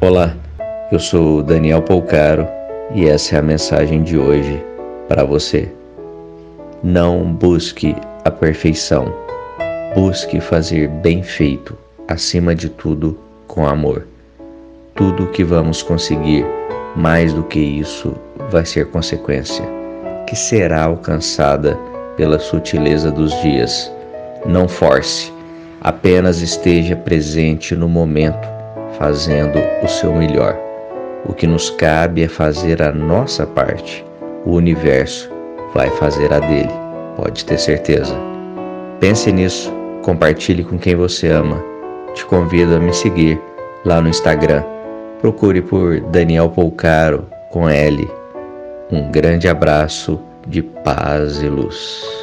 Olá, eu sou Daniel Polcaro e essa é a mensagem de hoje para você. Não busque a perfeição, busque fazer bem feito, acima de tudo, com amor. Tudo que vamos conseguir, mais do que isso, vai ser consequência, que será alcançada pela sutileza dos dias. Não force, apenas esteja presente no momento fazendo o seu melhor. O que nos cabe é fazer a nossa parte. O universo vai fazer a dele, pode ter certeza. Pense nisso, compartilhe com quem você ama. Te convido a me seguir lá no Instagram. Procure por Daniel Polcaro com L. Um grande abraço de paz e luz.